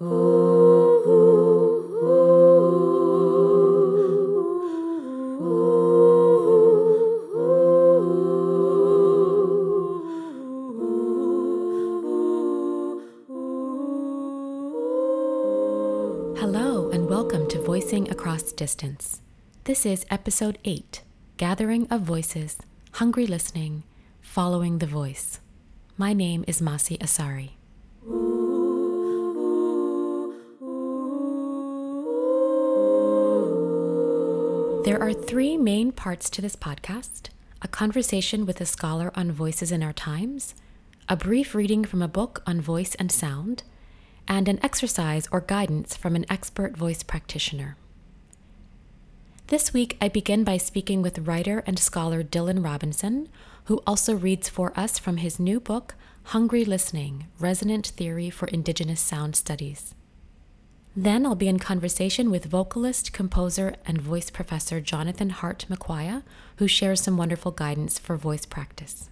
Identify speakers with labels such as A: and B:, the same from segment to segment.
A: Hello, and welcome to Voicing Across Distance. This is episode 8 Gathering of Voices, Hungry Listening, Following the Voice. My name is Masi Asare. There are three main parts to this podcast a conversation with a scholar on voices in our times, a brief reading from a book on voice and sound, and an exercise or guidance from an expert voice practitioner. This week, I begin by speaking with writer and scholar Dylan Robinson, who also reads for us from his new book, Hungry Listening Resonant Theory for Indigenous Sound Studies. Then I'll be in conversation with vocalist, composer, and voice professor Jonathan Hart Makwaia, who shares some wonderful guidance for voice practice.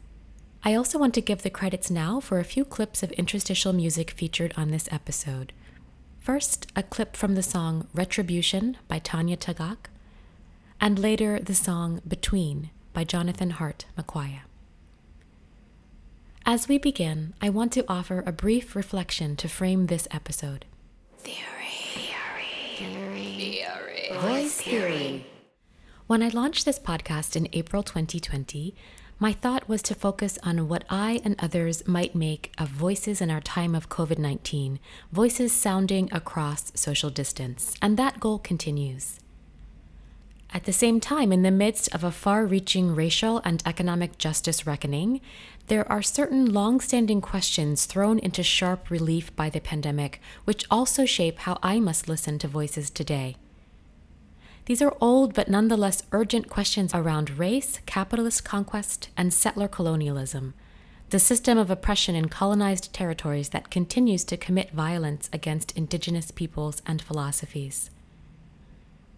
A: I also want to give the credits now for a few clips of interstitial music featured on this episode. First, a clip from the song Retribution by Tanya Tagaq, and later the song Between by Jonathan Hart Makwaia. As we begin, I want to offer a brief reflection to frame this episode. Voice theory. When I launched this podcast in April 2020, my thought was to focus on what I and others might make of voices in our time of COVID 19, voices sounding across social distance, and that goal continues. At the same time, in the midst of a far reaching racial and economic justice reckoning, there are certain long standing questions thrown into sharp relief by the pandemic, which also shape how I must listen to voices today. These are old but nonetheless urgent questions around race, capitalist conquest, and settler colonialism, the system of oppression in colonized territories that continues to commit violence against indigenous peoples and philosophies.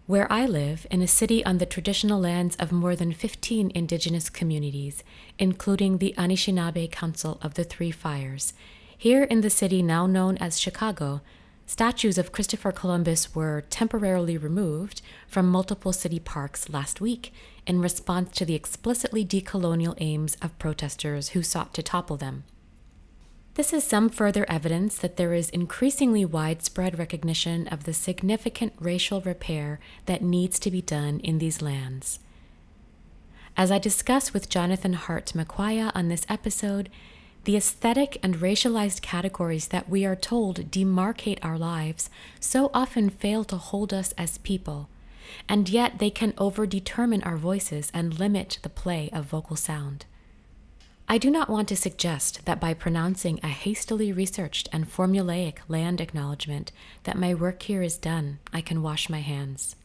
A: Where I live, in a city on the traditional lands of more than 15 indigenous communities, including the Anishinaabe Council of the Three Fires, here in the city now known as Chicago, Statues of Christopher Columbus were temporarily removed from multiple city parks last week in response to the explicitly decolonial aims of protesters who sought to topple them. This is some further evidence that there is increasingly widespread recognition of the significant racial repair that needs to be done in these lands. As I discuss with Jonathan Hart Makwaia on this episode, the aesthetic and racialized categories that we are told demarcate our lives so often fail to hold us as people, and yet they can overdetermine our voices and limit the play of vocal sound. I do not want to suggest that by pronouncing a hastily researched and formulaic land acknowledgement that my work here is done, I can wash my hands.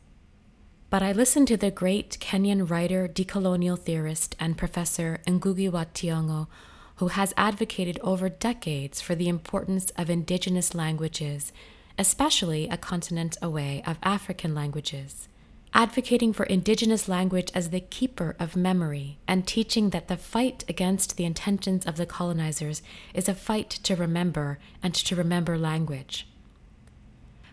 A: But I listen to the great Kenyan writer, decolonial theorist, and professor Ngugi wa Thiong'o who has advocated over decades for the importance of indigenous languages, especially a continent away of African languages. Advocating for indigenous language as the keeper of memory and teaching that the fight against the intentions of the colonizers is a fight to remember and to remember language.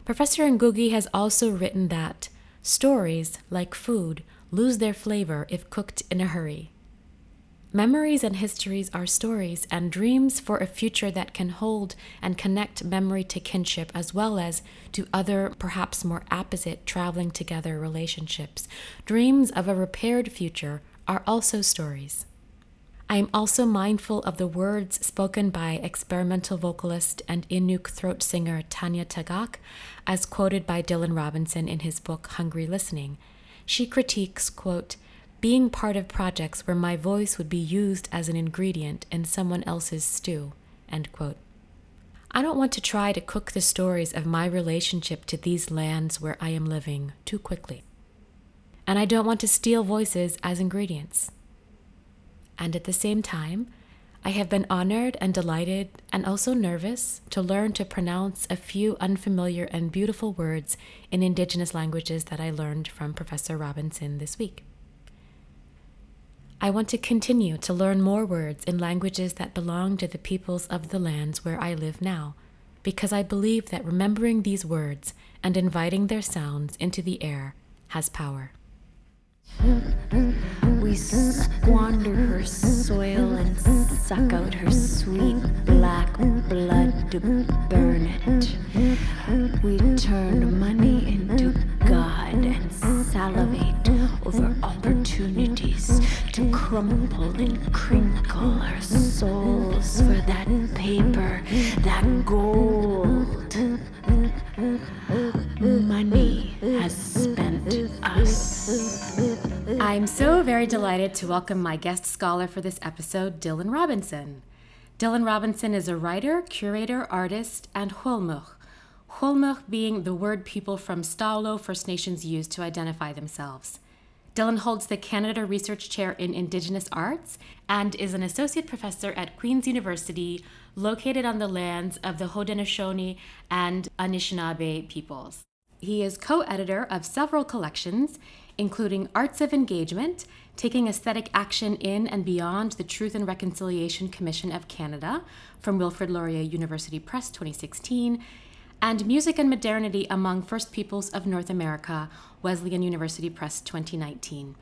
A: Professor Ngugi has also written that stories, like food, lose their flavor if cooked in a hurry. Memories and histories are stories and dreams for a future that can hold and connect memory to kinship as well as to other, perhaps more apposite, traveling together relationships. Dreams of a repaired future are also stories. I am also mindful of the words spoken by experimental vocalist and Inuk throat singer Tanya Tagaq, as quoted by Dylan Robinson in his book Hungry Listening. She critiques, quote, being part of projects where my voice would be used as an ingredient in someone else's stew. I don't want to try to cook the stories of my relationship to these lands where I am living too quickly. And I don't want to steal voices as ingredients. And at the same time, I have been honored and delighted and also nervous to learn to pronounce a few unfamiliar and beautiful words in Indigenous languages that I learned from Professor Robinson this week. I want to continue to learn more words in languages that belong to the peoples of the lands where I live now, because I believe that remembering these words and inviting their sounds into the air has power.
B: We squander her soil and suck out her sweet black blood to burn it. We turn money into God and salivate over opportunities to crumple and crinkle our souls for that paper, that gold. Money has spent us.
A: I'm so very delighted to welcome my guest scholar for this episode, Dylan Robinson. Dylan Robinson is a writer, curator, artist, and Huilmhuig. Huilmhuig being the word people from Stalo First Nations use to identify themselves. Dylan holds the Canada Research Chair in Indigenous Arts and is an associate professor at Queen's University, located on the lands of the Haudenosaunee and Anishinaabe peoples. He is co editor of several collections, including Arts of Engagement, taking aesthetic action in and beyond the Truth and Reconciliation Commission of Canada from Wilfrid Laurier University Press 2016, and Music and Modernity Among First Peoples of North America, Wesleyan University Press 2019.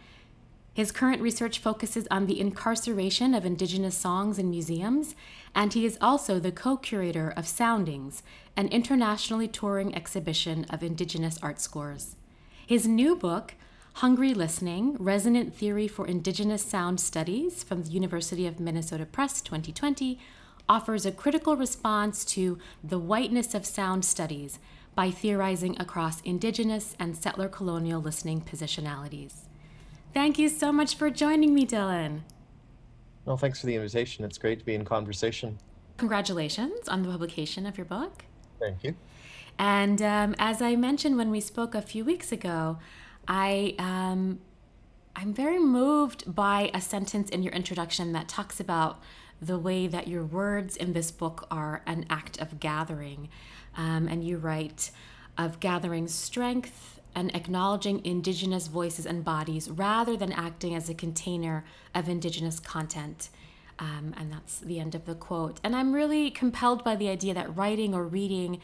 A: His current research focuses on the incarceration of Indigenous songs in museums, and he is also the co curator of Soundings, an internationally touring exhibition of Indigenous art scores. His new book, Hungry Listening Resonant Theory for Indigenous Sound Studies from the University of Minnesota Press 2020 offers a critical response to the whiteness of sound studies by theorizing across Indigenous and settler colonial listening positionalities. Thank you so much for joining me, Dylan.
C: Well, thanks for the invitation. It's great to be in conversation.
A: Congratulations on the publication of your book.
C: Thank you.
A: And um, as I mentioned when we spoke a few weeks ago, I um, I'm very moved by a sentence in your introduction that talks about the way that your words in this book are an act of gathering, um, and you write of gathering strength and acknowledging Indigenous voices and bodies rather than acting as a container of Indigenous content. Um, and that's the end of the quote. And I'm really compelled by the idea that writing or reading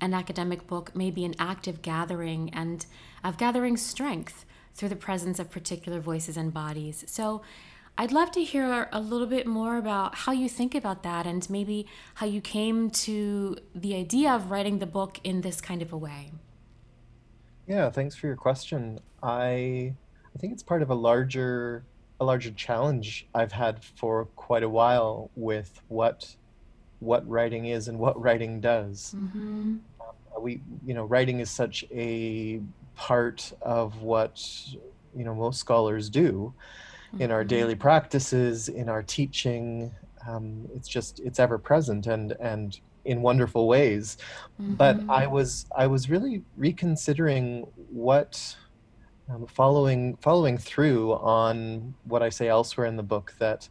A: an academic book may be an active gathering and of gathering strength through the presence of particular voices and bodies. So I'd love to hear a little bit more about how you think about that and maybe how you came to the idea of writing the book in this kind of a way.
C: Yeah, thanks for your question. I I think it's part of a larger a larger challenge I've had for quite a while with what what writing is and what writing does. Mm-hmm. Um, we, you know, writing is such a part of what you know most scholars do mm-hmm. in our daily mm-hmm. practices, in our teaching. Um, it's just it's ever present and and in wonderful ways. Mm-hmm. But I was I was really reconsidering what. Um, following following through on what I say elsewhere in the book that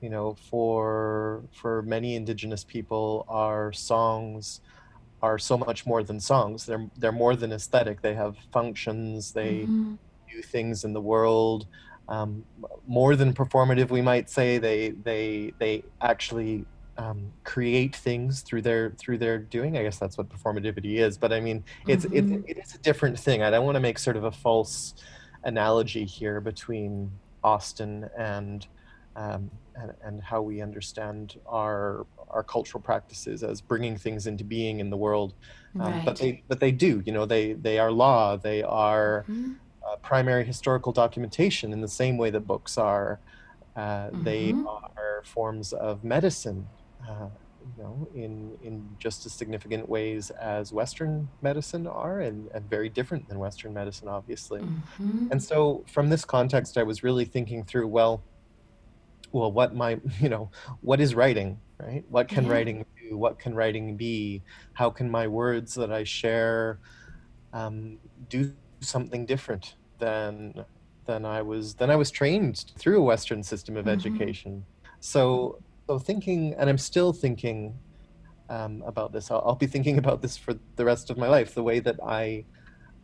C: you know for for many indigenous people our songs are so much more than songs they're they're more than aesthetic they have functions they mm-hmm. do things in the world um, more than performative we might say they they they actually um, create things through their through their doing i guess that's what performativity is but i mean it's mm-hmm. it, it is a different thing i don't want to make sort of a false analogy here between austin and um, and, and how we understand our our cultural practices as bringing things into being in the world. Um, right. But they but they do, you know, they they are law. They are mm-hmm. Uh, primary historical documentation in the same way that books are. Uh, mm-hmm. They are forms of medicine. Uh, you know, in in just as significant ways as Western medicine are, and, and very different than Western medicine, obviously. Mm-hmm. And so, from this context, I was really thinking through, well, well what my you know what is writing right what can yeah. writing do what can writing be how can my words that i share um, do something different than than i was than i was trained through a western system of mm-hmm. education so so thinking and i'm still thinking um, about this I'll, I'll be thinking about this for the rest of my life the way that i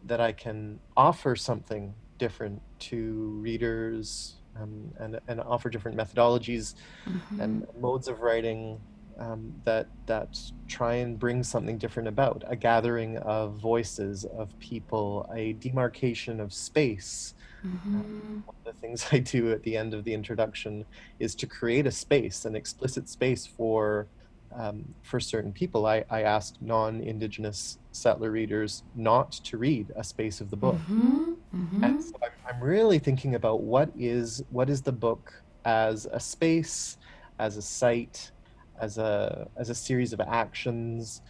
C: that i can offer something different to readers um, and, and offer different methodologies mm-hmm. and modes of writing um, that that try and bring something different about a gathering of voices of people, a demarcation of space.
A: Mm-hmm.
C: Um, one of the things I do at the end of the introduction is to create a space, an explicit space for um, for certain people. I, I asked non-Indigenous settler readers not to read a space of the book,
A: Mm-hmm. Mm-hmm.
C: and so I'm, I'm really thinking about what is what is the book as a space, as a site, as a as a series of actions,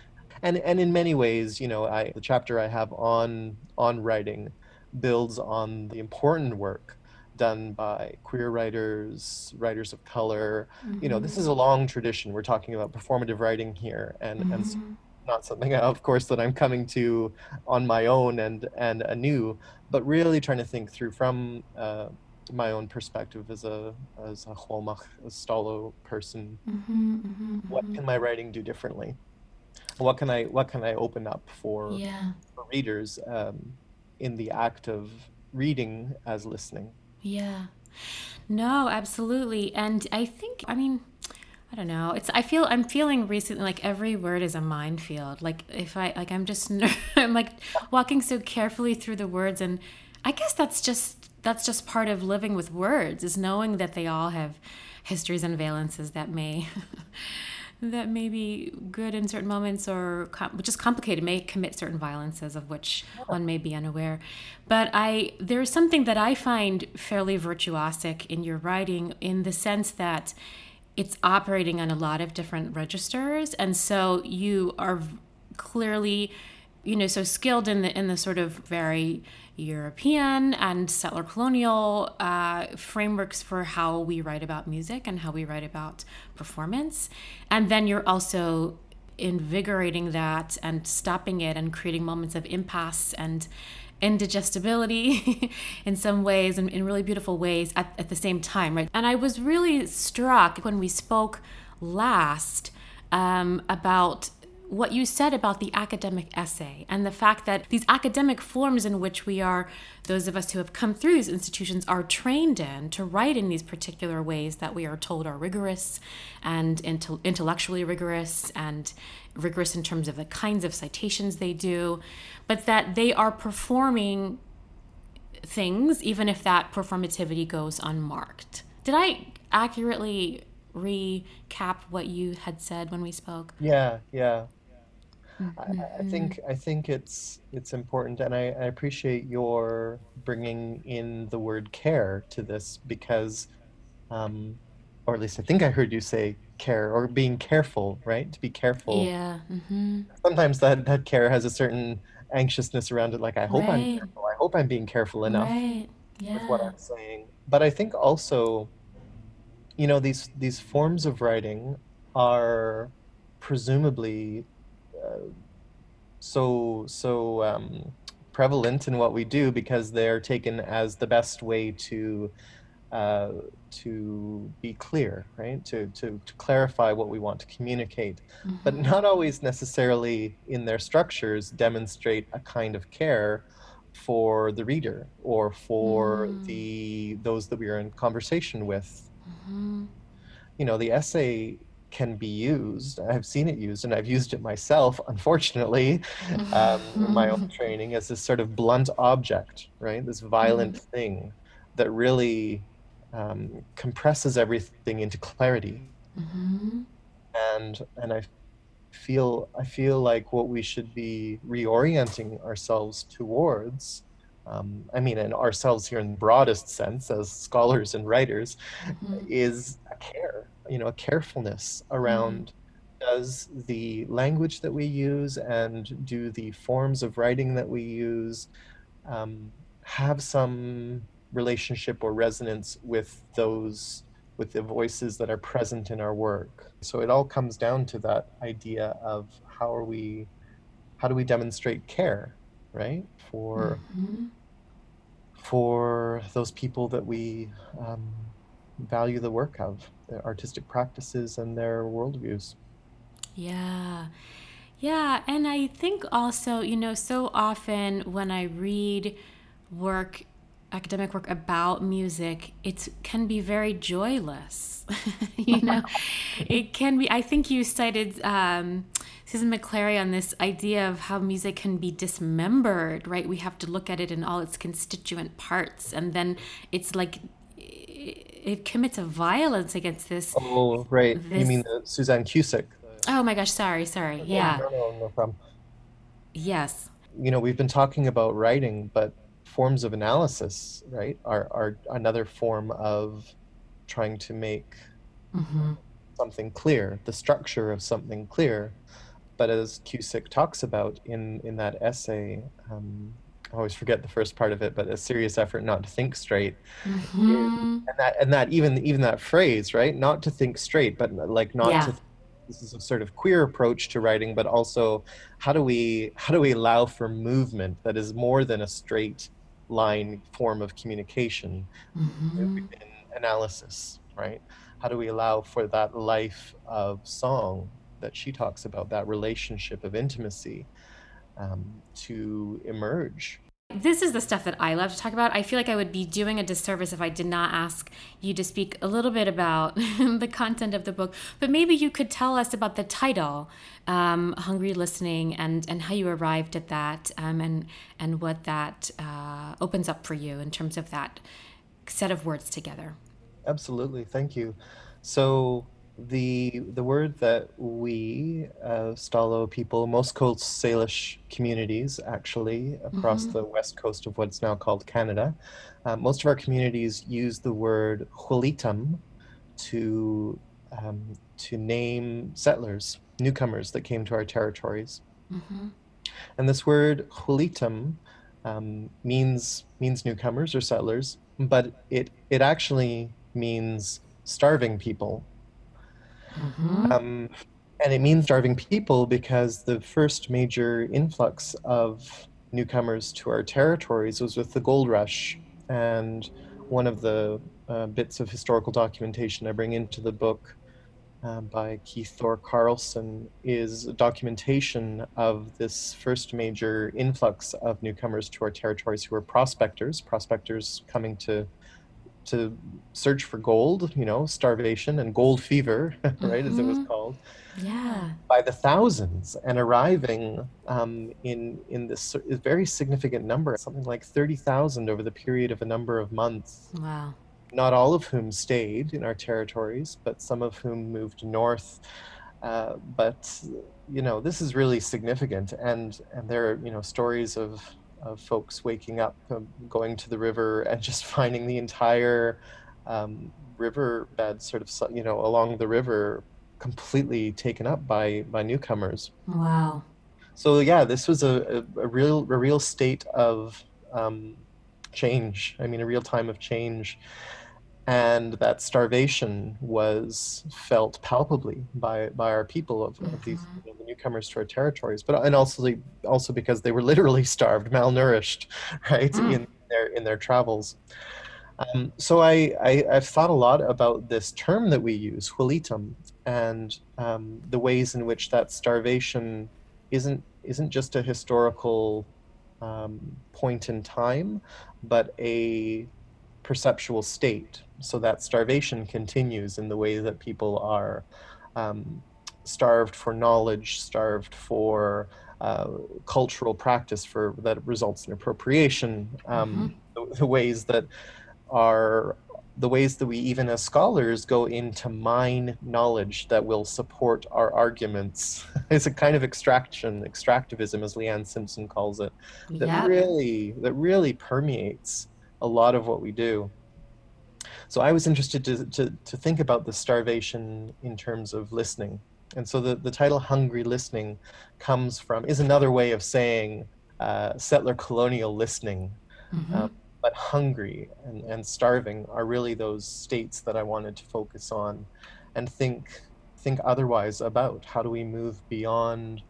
C: and and in many ways, you know, I the chapter I have on on writing builds on the important work done by queer writers, writers of color. You know, this is a long tradition. We're talking about performative writing here, and and so not something, of course, that I'm coming to on my own and and anew, but really trying to think through from uh, my own perspective as a as a xwélmexw, a Stalo person.
A: Mm-hmm. Mm-hmm.
C: What can my writing do differently? What can I what can I open up for,
A: Yeah.
C: for readers um, in the act of reading as listening?
A: Yeah. No, absolutely. And I think, I mean, I don't know. It's I feel I'm feeling recently like every word is a minefield. Like if I like I'm just I'm like walking so carefully through the words and I guess that's just that's just part of living with words is knowing that they all have histories and valences that may that may be good in certain moments or com- just complicated may commit certain violences of which one may be unaware. But i there's something that i find fairly virtuosic in your writing in the sense that it's operating on a lot of different registers and so you are clearly you know so skilled in the in the sort of very European and settler colonial uh, frameworks for how we write about music and how we write about performance. And then you're also invigorating that and stopping it and creating moments of impasse and indigestibility in some ways and in really beautiful ways at, at the same time, right? And I was really struck when we spoke last um, about what you said about the academic essay and the fact that these academic forms in which we are, those of us who have come through these institutions, are trained in to write in these particular ways that we are told are rigorous and intel- intellectually rigorous and rigorous in terms of the kinds of citations they do, but that they are performing things even if that performativity goes unmarked. Did I accurately recap what you had said when we spoke?
C: Yeah, yeah. I, I I think I think it's it's important, and I, I appreciate your bringing in the word care to this because, um, or at least I think I heard you say care or being careful, right? To be careful.
A: Yeah. Mm-hmm.
C: Sometimes that that care has a certain anxiousness around it, like I hope I'm careful. I hope I'm being careful enough
A: Right.
C: with what I'm saying. But I think also, you know, these these forms of writing are presumably so so um, prevalent in what we do because they're taken as the best way to uh, to be clear, right? To, to to clarify what we want to communicate, but not always necessarily in their structures demonstrate a kind of care for the reader or for the those that we are in conversation with
A: Mhm.
C: you know the essay can be used. I've seen it used and i've used it myself unfortunately. Um, my own training as this sort of blunt object right? This violent thing that really um, compresses everything into clarity.
A: Mhm.
C: and and i feel i feel like what we should be reorienting ourselves towards um, i mean and ourselves here in the broadest sense as scholars and writers is a care you know a carefulness around does the language that we use and do the forms of writing that we use um, have some relationship or resonance with those with the voices that are present in our work? So it all comes down to that idea of how are we how do we demonstrate care right? For
A: Mhm.
C: for those people that we um, value the work of, their artistic practices and their worldviews.
A: Yeah. Yeah. And I think also, you know, so often when I read work academic work about music, it can be very joyless. you know, it can be. I think you cited um, Susan McClary on this idea of how music can be dismembered. Right, we have to look at it in all its constituent parts, and then it's like it commits a violence against this.
C: Oh, right. This, you mean the Suzanne Cusick?
A: Oh my gosh! Sorry, sorry. Yeah.
C: No, no, no problem.
A: Yes.
C: You know, we've been talking about writing, but forms of analysis, right, are, are another form of trying to make mm-hmm. something clear, the structure of something clear. But as Cusick talks about in, in that essay, um, always forget the first part of it, but a serious effort not to think straight. Mm-hmm. And that and that even even that phrase, right? Not to think straight, but like not yeah. to this is a sort of queer approach to writing, but also how do we how do we allow for movement that is more than a straight line form of communication mm-hmm. in analysis, right? How do we allow for that life of song that she talks about, that relationship of intimacy um, to emerge?
A: This is the stuff that I love to talk about. I feel like I would be doing a disservice if I did not ask you to speak a little bit about the content of the book. But maybe you could tell us about the title, um, "Hungry Listening," and and how you arrived at that, um, and and what that uh, opens up for you in terms of that set of words together.
C: Absolutely, thank you. So the the word that we uh, Stalo people, most Coast Salish communities, actually across mm-hmm. the west coast of what's now called Canada, uh, most of our communities use the word xwelítem to um, to name settlers, newcomers that came to our territories. Mm-hmm. And this word xwelítem um, means means newcomers or settlers, but it it actually means starving people Mm-hmm. Um, and it means starving people because the first major influx of newcomers to our territories was with the gold rush. And one of the uh, bits of historical documentation I bring into the book uh, by Keith Thor Carlson is documentation of this first major influx of newcomers to our territories who were prospectors, prospectors coming to to search for gold, you know, starvation and gold fever, right, mm-hmm. as it was mm-hmm. called.
A: Yeah.
C: By the thousands and arriving um, in in this very significant number, something like thirty thousand over the period of a number of months.
A: Wow.
C: Not all of whom stayed in our territories, but some of whom moved north. Uh, but you know, this is really significant, and and there are you know stories of of folks waking up, uh, going to the river, and just finding the entire um, river bed, sort of, you know, along the river, completely taken up by by newcomers.
A: Wow.
C: So yeah, this was a, a, a real a real state of um, change. I mean, a real time of change, and that starvation was felt palpably by by our people of, mm-hmm. of these mm-hmm. you know, the newcomers to our territories but and also also because they were literally starved malnourished right mm. in their in their travels um, so I, I have thought a lot about this term that we use xwelítem and um, the ways in which that starvation isn't isn't just a historical um, point in time but a perceptual state so that starvation continues in the way that people are um, starved for knowledge, starved for uh, cultural practice for that results in appropriation. Um, mm-hmm. the, the, ways that are the ways that we even as scholars go into mine knowledge that will support our arguments is a kind of extraction extractivism as leanne simpson calls it that yep. really that really permeates a lot of what we do so I was interested to, to, to think about the starvation in terms of listening. And so the, the title Hungry Listening comes from, is another way of saying uh, settler colonial listening. Mm-hmm. Um, but hungry and, and starving are really those states that I wanted to focus on and think think otherwise about. How do we move beyond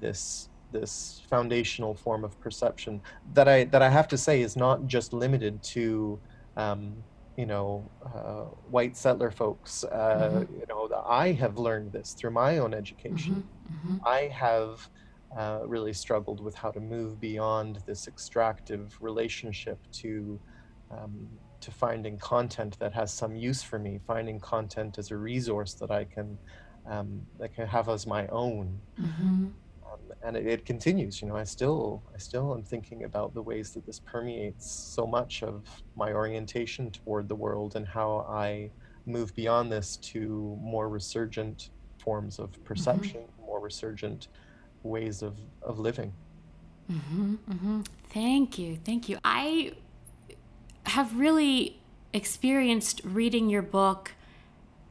C: this this foundational form of perception that I that I have to say is not just limited to um, you know, uh, white settler folks. Uh, mm-hmm. You know, I have learned this through my own education. Mm-hmm. Mm-hmm. I have uh, really struggled with how to move beyond this extractive relationship to um, to finding content that has some use for me, finding content as a resource that I can um, that can have as my own.
A: Mm-hmm.
C: Um, and it, it continues. You know, I still I still am thinking about the ways that this permeates so much of my orientation toward the world and how I move beyond this to more resurgent forms of perception, more resurgent ways of, of living.
A: Mm-hmm, mm-hmm. Thank you. Thank you. I have really experienced reading your book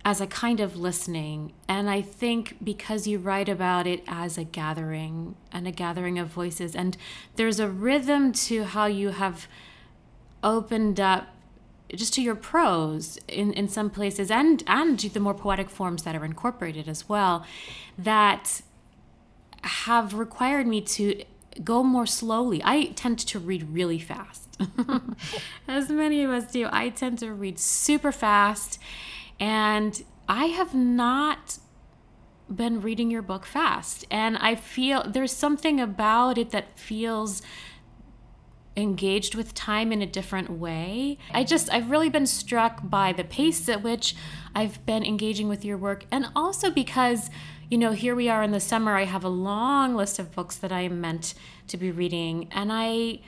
A: as a kind of listening. And I think because you write about it as a gathering and a gathering of voices, and there's a rhythm to how you have opened up just to your prose in, in some places and and the more poetic forms that are incorporated as well that have required me to go more slowly. I tend to read really fast. As many of us do. I tend to read super fast and I have not been reading your book fast. And I feel there's something about it that feels engaged with time in a different way. I just, I've really been struck by the pace at which I've been engaging with your work, and also because, you know, here we are in the summer, I have a long list of books that I am meant to be reading, and I,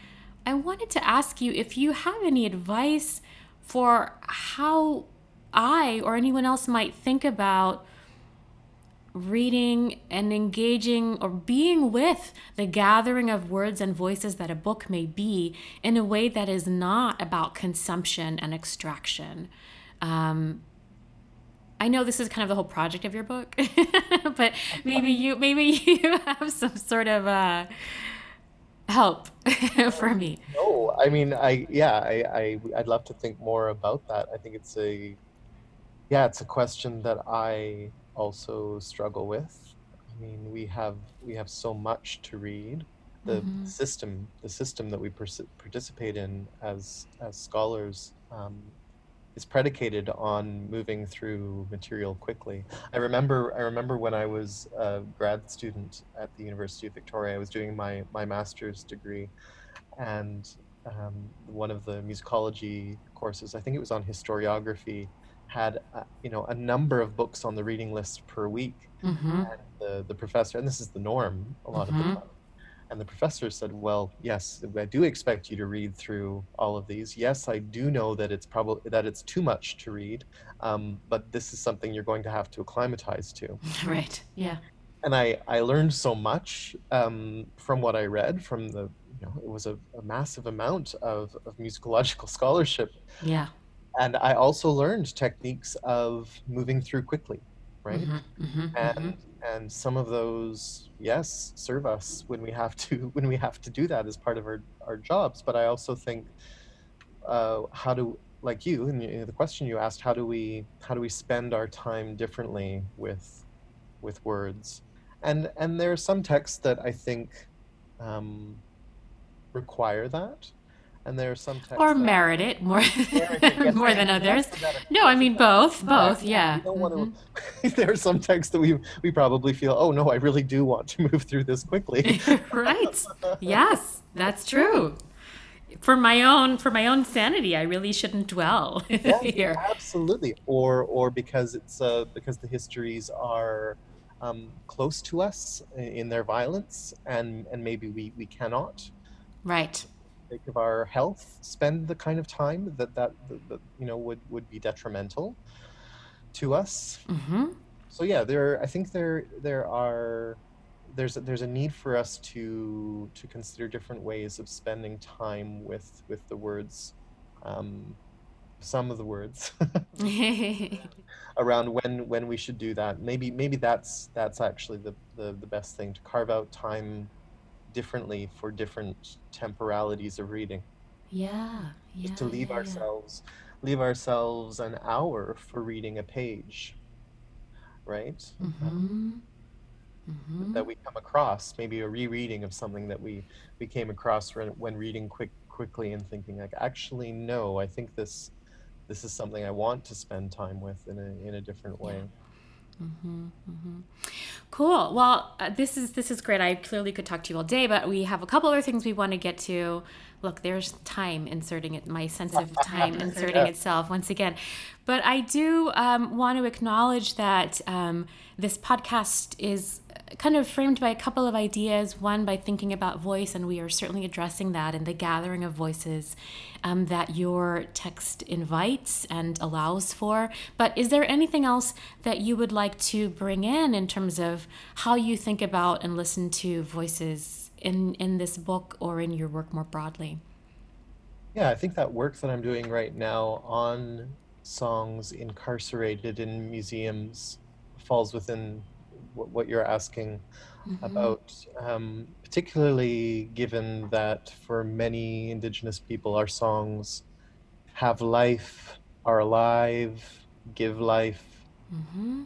A: I wanted to ask you if you have any advice for how I or anyone else might think about reading and engaging or being with the gathering of words and voices that a book may be in a way that is not about consumption and extraction. Um, I know this is kind of the whole project of your book, but maybe you maybe you have some sort of uh, help for me.
C: No, I mean, I yeah, I, I I'd love to think more about that. I think it's a yeah, it's a question that I also struggle with. I mean, we have we have so much to read. The
A: Mhm.
C: system, the system that we pers- participate in as as scholars, um, is predicated on moving through material quickly. I remember I remember when I was a grad student at the University of Victoria. I was doing my my master's degree, and um, one of the musicology courses, I think it was on historiography, had uh, you know a number of books on the reading list per week
A: Mm-hmm.
C: and the, the professor and this is the norm a lot of the
A: Mhm.
C: time and the professor said well yes i do expect you to read through all of these yes i do know that it's probably that it's too much to read um, but this is something you're going to have to acclimatize to
A: Right. Yeah.
C: and i i learned so much um, from what i read from the you know it was a, a massive amount of, of musicological scholarship
A: Yeah.
C: And I also learned techniques of moving through quickly, right?
A: Mm-hmm. Mm-hmm.
C: And and some of those, yes, serve us when we have to when we have to do that as part of our our jobs. But I also think, uh, how do like you and you- the question you asked, how do we how do we spend our time differently with with words? And and there are some texts that I think um, require that, and there are some texts
A: Or
C: that
A: merit it more more than others. No, I mean both. Both. Yeah.
C: We don't want to. there are some texts that we we probably feel, oh no, I really do want to move through this quickly.
A: right. Yes, that's true. For my own for my own sanity, I really shouldn't dwell here.
C: absolutely. Or or because it's uh because the histories are um, close to us in their violence, and and maybe we we cannot
A: Right.
C: Think of our health spend the kind of time that that, that, that you know would would be detrimental to us
A: Mm-hmm.
C: so yeah there i think there there are there's a, there's a need for us to to consider different ways of spending time with with the words um some of the words around when when we should do that maybe maybe that's that's actually the, the the best thing to carve out time differently for different temporalities of reading
A: yeah. Yeah.
C: just to leave
A: yeah, yeah.
C: ourselves leave ourselves an hour for reading a page right
A: Mm-hmm. Mm-hmm.
C: that we come across maybe a rereading of something that we we came across when, when reading quick quickly and thinking like actually no i think this this is something i want to spend time with in a in a different way
A: Mm-hmm, mm-hmm. Cool. Well, uh, this is this is great. I clearly could talk to you all day, but we have a couple other things we want to get to. Look, there's time inserting it, my sense of time inserting yeah. itself once again. But I do um, want to acknowledge that um, this podcast is kind of framed by a couple of ideas. One, by thinking about voice, and we are certainly addressing that in the gathering of voices um, that your text invites and allows for. But is there anything else that you would like to bring in in terms of how you think about and listen to voices in, in this book or in your work more broadly?
C: Yeah, I think that work that I'm doing right now on songs incarcerated in museums falls within what you're asking mm-hmm. about, um, particularly given that for many Indigenous people, our songs have life, are alive, give life, mm-hmm.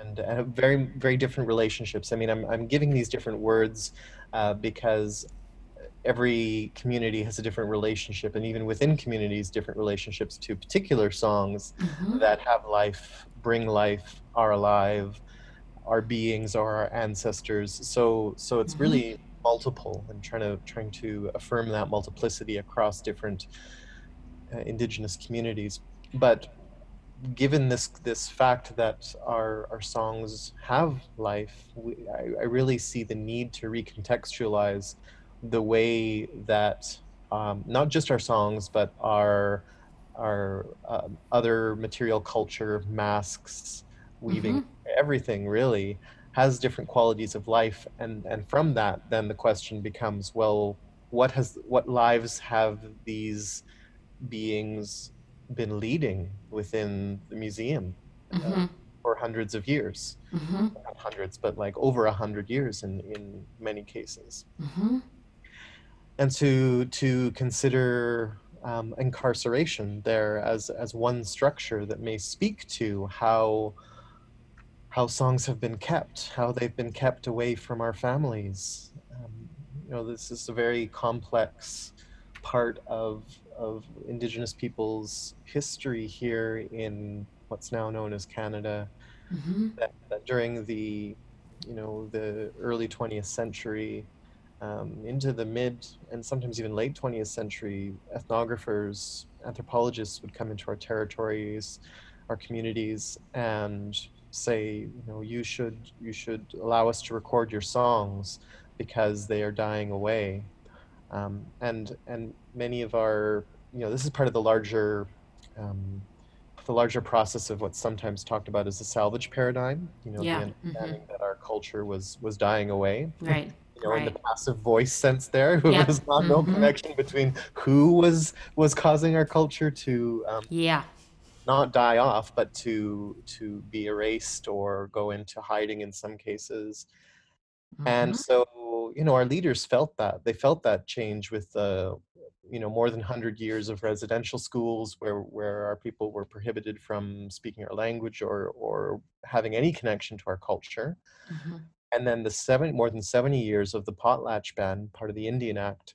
C: and have very, very different relationships. I mean, I'm, I'm giving these different words uh, because every community has a different relationship and even within communities different relationships to particular songs mm-hmm. that have life bring life are alive our beings or our ancestors. So so it's mm-hmm. really multiple and trying to trying to affirm that multiplicity across different uh, indigenous communities. But given this this fact that our our songs have life, we, I, I really see the need to recontextualize the way that um, not just our songs but our our uh, other material culture masks weaving mm-hmm everything really has different qualities of life and and from that then the question becomes well what has what lives have these beings been leading within the museum uh, mm-hmm. uh, for hundreds of years mm-hmm. not hundreds but like over a hundred years in in many cases mm-hmm. And to to consider um, incarceration there as as one structure that may speak to how how songs have been kept, how they've been kept away from our families. Um, you know, this is a very complex part of of Indigenous peoples' history here in what's now known as Canada. Mm-hmm. That, that, during the, you know, the early 20th century, um, into the mid and sometimes even late 20th century, ethnographers, anthropologists would come into our territories, our communities, and say, you know, you should you should allow us to record your songs because they are dying away. Um, and and many of our, you know, this is part of the larger um, the larger process of what's sometimes talked about as the salvage paradigm. You know,
A: yeah.
C: the mm-hmm. understanding mm-hmm. that our culture was was dying away.
A: Right.
C: You know,
A: right.
C: in the passive voice sense, there yeah. was not mm-hmm. no connection between who was was causing our culture to um,
A: yeah
C: not die off, but to to be erased or go into hiding in some cases. Mm-hmm. And so, you know, our leaders felt that they felt that change with the, you know, more than hundred years of residential schools where where our people were prohibited from speaking our language or or having any connection to our culture. Mm-hmm. And then the seven more than 70 years of the potlatch ban, part of the Indian Act,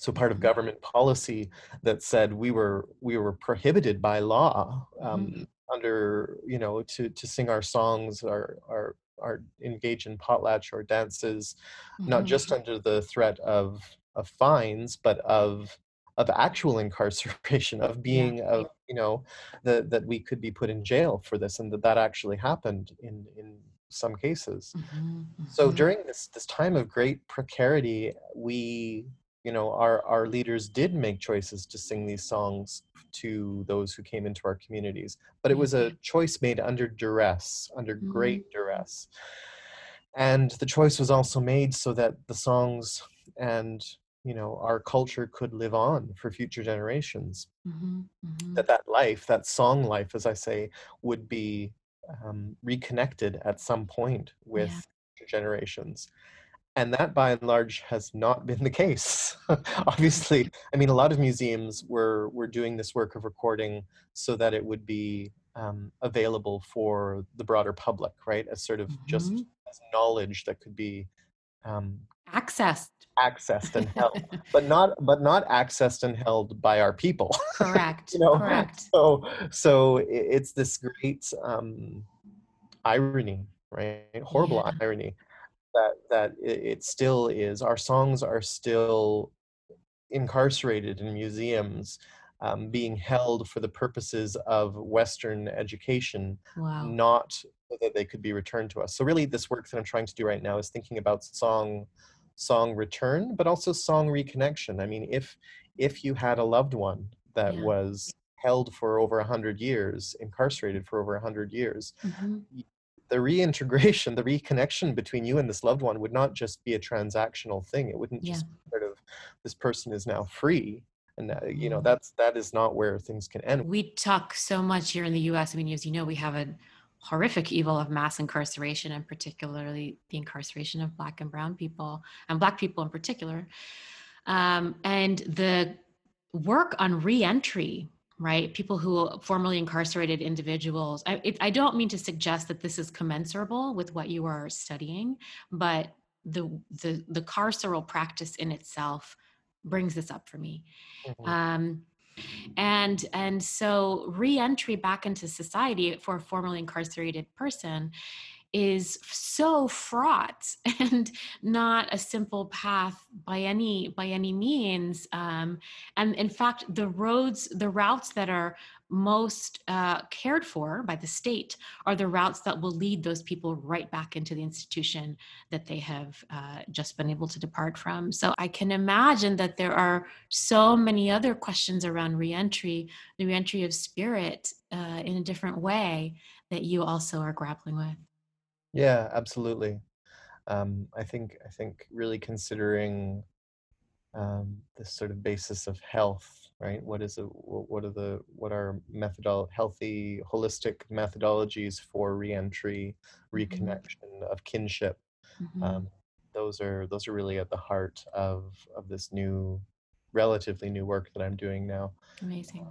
C: so part of mm-hmm. government policy that said we were we were prohibited by law um, mm-hmm. under you know to to sing our songs or or or engage in potlatch or dances mm-hmm. not just under the threat of of fines but of of actual incarceration of being yeah. of you know that that we could be put in jail for this and that that actually happened in in some cases mm-hmm. so mm-hmm. during this this time of great precarity we you know our our leaders did make choices to sing these songs to those who came into our communities but it was a mm-hmm. choice made under duress under mm-hmm. great duress and the choice was also made so that the songs and you know our culture could live on for future generations mm-hmm. Mm-hmm. that that life that song life as i say would be um, reconnected at some point with yeah. generations and that by and large has not been the case obviously i mean a lot of museums were were doing this work of recording so that it would be um, available for the broader public right as sort of mm-hmm. just as knowledge that could be um,
A: accessed
C: accessed and held but not but not accessed and held by our people
A: correct
C: you know
A: correct
C: so so it's this great um irony, right? Horrible
A: Yeah.
C: irony that that it, it still is. Our songs are still incarcerated in museums, um, being held for the purposes of Western education,
A: Wow.
C: not so that they could be returned to us. So really, this work that I'm trying to do right now is thinking about song song return, but also song reconnection. I mean, if if you had a loved one that
A: Yeah.
C: was held for over a hundred years, incarcerated for over a hundred years,
A: Mhm.
C: the reintegration, the reconnection between you and this loved one would not just be a transactional thing. It wouldn't
A: Yeah.
C: just be sort of this person is now free, and uh, you know
A: Mhm.
C: that's that is not where things can end.
A: We talk so much here in the US. I mean, as you know, we have a horrific evil of mass incarceration, and particularly the incarceration of Black and Brown people, and Black people in particular. Um, and the work on reentry, right? People who formerly incarcerated individuals. I, it, I don't mean to suggest that this is commensurable with what you are studying, but the the the carceral practice in itself brings this up for me.
C: Mhm.
A: Um, and and so reentry back into society for a formerly incarcerated person is so fraught and not a simple path by any by any means um, and in fact the roads the routes that are most uh, cared for by the state are the routes that will lead those people right back into the institution that they have uh, just been able to depart from so i can imagine that there are so many other questions around reentry the reentry of spirit uh, in a different way that you also are grappling with
C: Yeah, absolutely. Um, I think I think really considering um, this sort of basis of health, right? What is a what are the what are methodol healthy holistic methodologies for reentry,
A: Mhm.
C: reconnection of kinship?
A: Mhm.
C: Um, those are those are really at the heart of of this new, relatively new work that I'm doing now.
A: Amazing.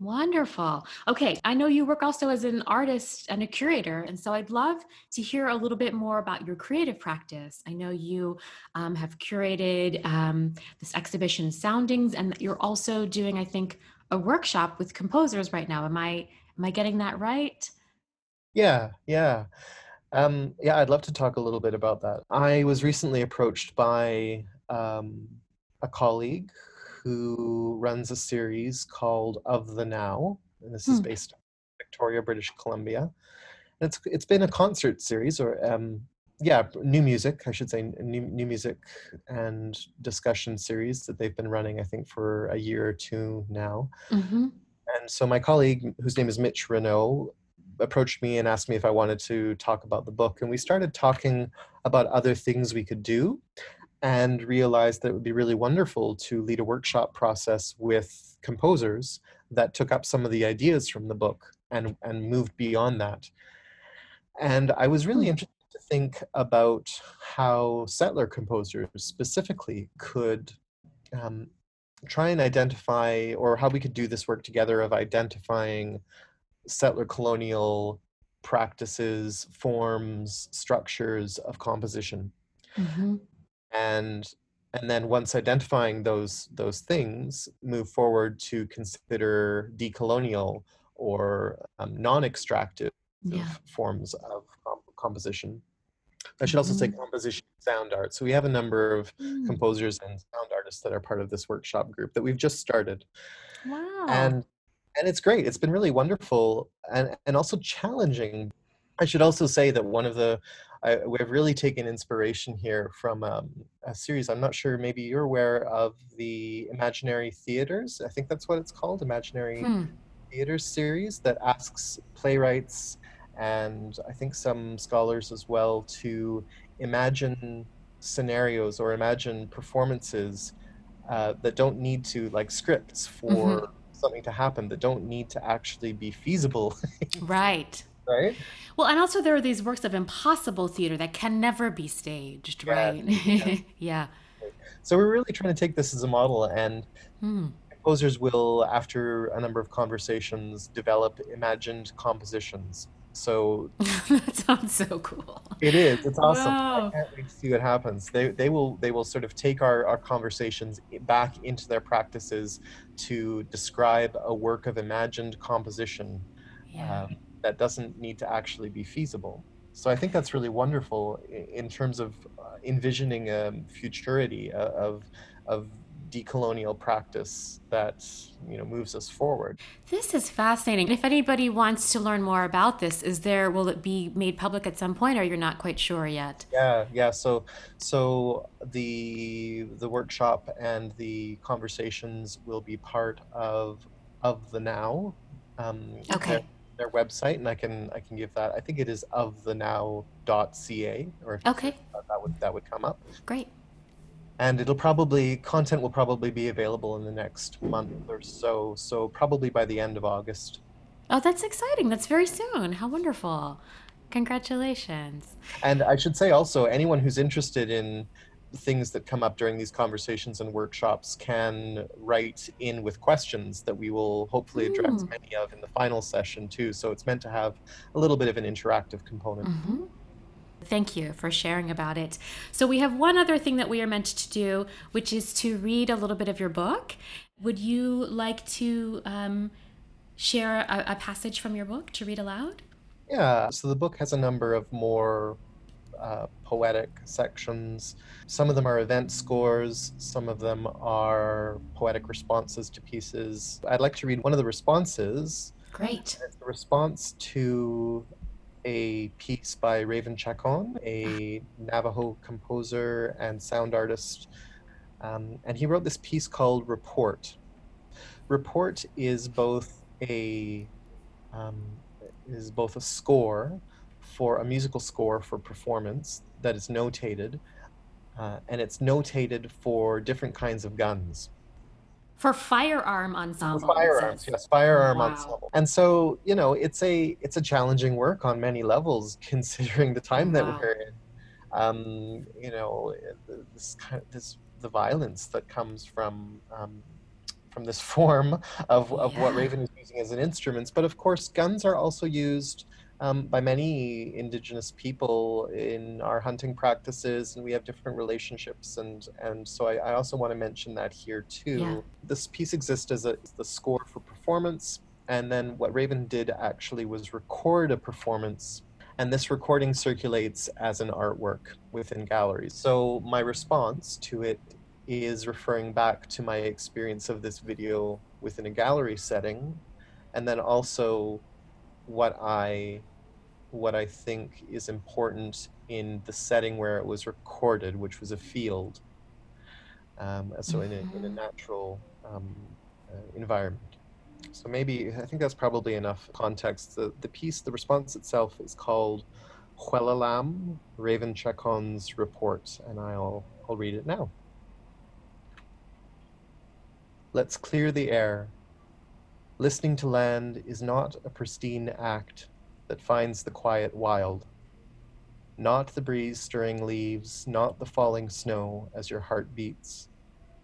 A: Wonderful. Okay, I know you work also as an artist and a curator, and so I'd love to hear a little bit more about your creative practice. I know you um, have curated um, this exhibition Soundings, and you're also doing, I think, a workshop with composers right now. Am I am I getting that right?
C: Yeah, yeah. Um, yeah, I'd love to talk a little bit about that. I was recently approached by um, a colleague who runs a series called Of the Now, and this is
A: Hmm.
C: based in Victoria, British Columbia. And it's it's been a concert series, or um, yeah, new music, I should say, new new music and discussion series that they've been running, I think, for a year or two now.
A: Mm-hmm.
C: And so my colleague, whose name is Mitch Renault, approached me and asked me if I wanted to talk about the book. And we started talking about other things we could do and realized that it would be really wonderful to lead a workshop process with composers that took up some of the ideas from the book and, and moved beyond that. And I was really
A: Hmm.
C: interested to think about how settler composers specifically could um, try and identify, or how we could do this work together of identifying settler colonial practices, forms, structures of composition.
A: Mm-hmm.
C: And and then once identifying those those things, move forward to consider decolonial or um, non-extractive
A: Yeah.
C: forms of com- composition. I should also say
A: Mhm.
C: composition sound art. So we have a number of
A: Mm.
C: composers and sound artists that are part of this workshop group that we've just started
A: Wow.
C: and and it's great it's been really wonderful and and also challenging i should also say that one of the I, we've really taken inspiration here from um, a series i'm not sure maybe you're aware of the imaginary theaters i think that's what it's called imaginary
A: Hmm.
C: theaters series that asks playwrights and i think some scholars as well to imagine scenarios or imagine performances uh, that don't need to like scripts for something to happen that don't need to actually be feasible
A: Right.
C: Right
A: Well, and also there are these works of impossible theater that can never be staged,
C: Yeah,
A: right?
C: yeah.
A: yeah.
C: so we're really trying to take this as a model and
A: Hmm.
C: composers will after a number of conversations develop imagined compositions so
A: that sounds so cool.
C: It is. It's awesome.
A: Wow.
C: I can't wait to see what happens. They they will they will sort of take our, our conversations back into their practices to describe a work of imagined composition
A: Yeah.
C: um, that doesn't need to actually be feasible. So I think that's really wonderful in terms of uh, envisioning a futurity uh, of of decolonial practice that you know moves us forward.
A: This is fascinating. If anybody wants to learn more about this, is there will it be made public at some point or you're not quite sure yet?
C: Yeah, yeah. So so the the workshop and the conversations will be part of of the now. Um,
A: okay.
C: Their, website, and I can I can give that. I think it is of the now.ca, or
A: okay,
C: that would that would come up.
A: Great.
C: And it'll probably content will probably be available in the next month or so so probably by the end of august.
A: Oh that's exciting. That's very soon. How wonderful. Congratulations.
C: And i should say also anyone who's interested in things that come up during these conversations and workshops can write in with questions that we will hopefully address mm. many of in the final session too so it's meant to have a little bit of an interactive component
A: mm-hmm. Thank you for sharing about it. So, we have one other thing that we are meant to do, which is to read a little bit of your book. Would you like to um, share a, a, passage from your book to read aloud?
C: Yeah. So, the book has a number of more uh, poetic sections. Some of them are event scores, some of them are poetic responses to pieces. I'd like to read one of the responses.
A: Great.
C: It's the response to a piece by Raven Chacon, a Navajo composer and sound artist. Um, and he wrote this piece called Report. Report is both a um, is both a score for a musical score for performance that is notated, uh, and it's notated for different kinds of guns
A: for firearm ensemble.
C: For firearms, yes, firearm wow. ensemble. And so, you know, it's a it's a challenging work on many levels, considering the time wow. that we're in. Um, you know, this kind of this the violence that comes from um, from this form of, of yeah. what Raven is using as an instrument. But of course, guns are also used um, by many indigenous people in our hunting practices, and we have different relationships. And and so I, I also want to mention that here too. Yeah. This piece exists as a the score for performance, and then what Raven did actually was record a performance. And this recording circulates as an artwork within galleries. So, my response to it is referring back to my experience of this video within a gallery setting, and then also what I what I think is important in the setting where it was recorded, which was a field. Um, so in a, in a mm-hmm. natural um, uh, environment. So maybe I think that's probably enough context. The the piece, the response itself is called Huelalam, Raven Chacon's report, and I'll I'll read it now. Let's clear the air Listening to land is not a pristine act that finds the quiet wild. Not the breeze stirring leaves, not the falling snow as your heart beats,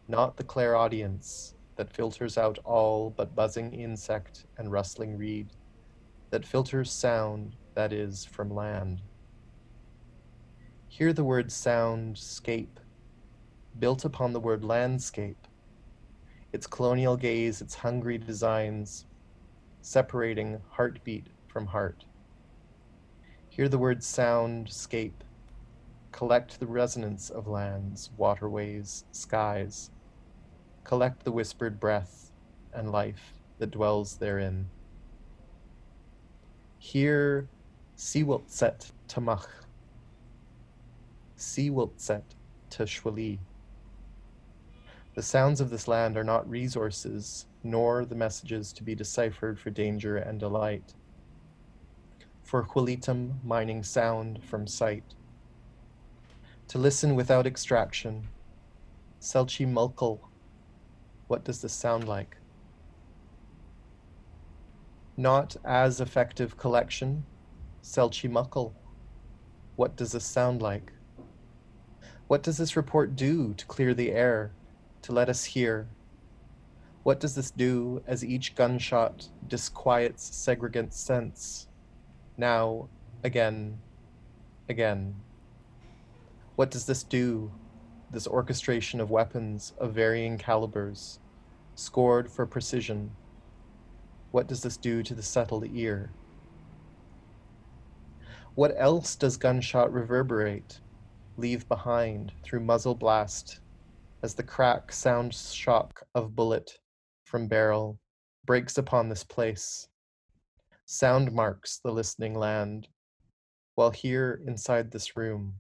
C: not the clairaudience that filters out all but buzzing insect and rustling reed, that filters sound that is from land. Hear the word soundscape, built upon the word landscape, its colonial gaze, its hungry designs, separating heartbeat from heart. Hear the word soundscape, collect the resonance of lands, waterways, skies, collect the whispered breath and life that dwells therein. Hear Siwiltset Tamach, Siwiltset Tashwali. The sounds of this land are not resources, nor the messages to be deciphered for danger and delight. For xwelítem, mining sound from sight. To listen without extraction. Selchi Mulkel, what does this sound like? Not as effective collection. Selchi Muckle, what does this sound like? What does this report do to clear the air to let us hear. What does this do as each gunshot disquiets segregant sense? Now, again, again. What does this do, this orchestration of weapons of varying calibers, scored for precision? What does this do to the settled ear? What else does gunshot reverberate, leave behind through muzzle blast, as the crack sound shock of bullet from barrel breaks upon this place? Sound marks the listening land, while here inside this room,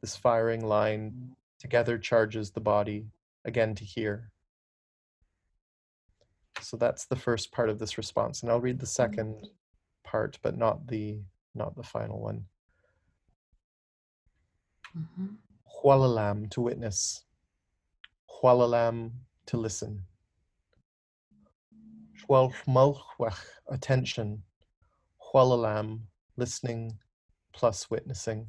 C: this firing line together charges the body again to hear. So that's the first part of this response, and I'll read the second part, but not the not the final one. Mm-hmm. to witness, Hualalam to listen. Hualmulchwach attention, Hualalam listening plus witnessing.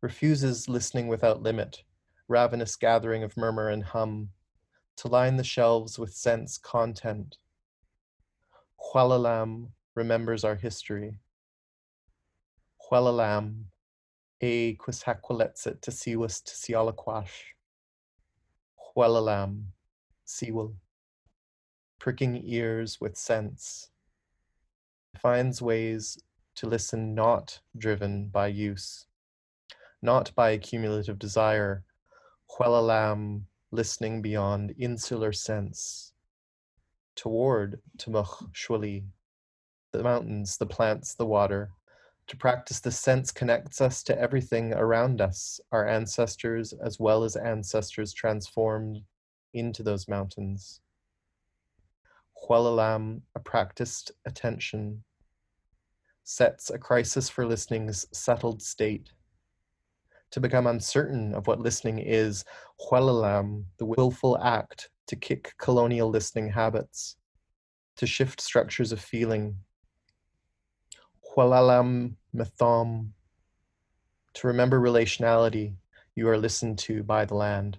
C: Refuses listening without limit, ravenous gathering of murmur and hum, to line the shelves with sense content. Hualalam remembers our history. Hualalam, e quishaquiletsit to siwas to sialaquash. Hualalam, siwal, pricking ears with sense, finds ways to listen not driven by use, not by accumulative desire, Hualalam listening beyond insular sense, toward Tumuch shuli, the mountains, the plants, the water. To practice the sense connects us to everything around us, our ancestors as well as ancestors transformed into those mountains. Hualalam, a practiced attention, sets a crisis for listening's settled state. To become uncertain of what listening is, Hualalam, the willful act to kick colonial listening habits, to shift structures of feeling, Hualalam Methom, to remember relationality, you are listened to by the land.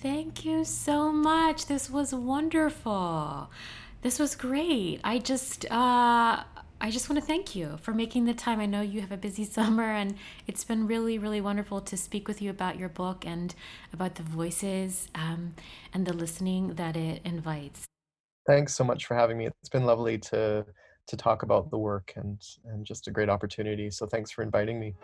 A: Thank you so much. This was wonderful. This was great. I just, uh, I just want to thank you for making the time. I know you have a busy summer, and it's been really, really wonderful to speak with you about your book and about the voices um, and the listening that it invites.
C: Thanks so much for having me. It's been lovely to to talk about the work and and just a great opportunity. So thanks for inviting me.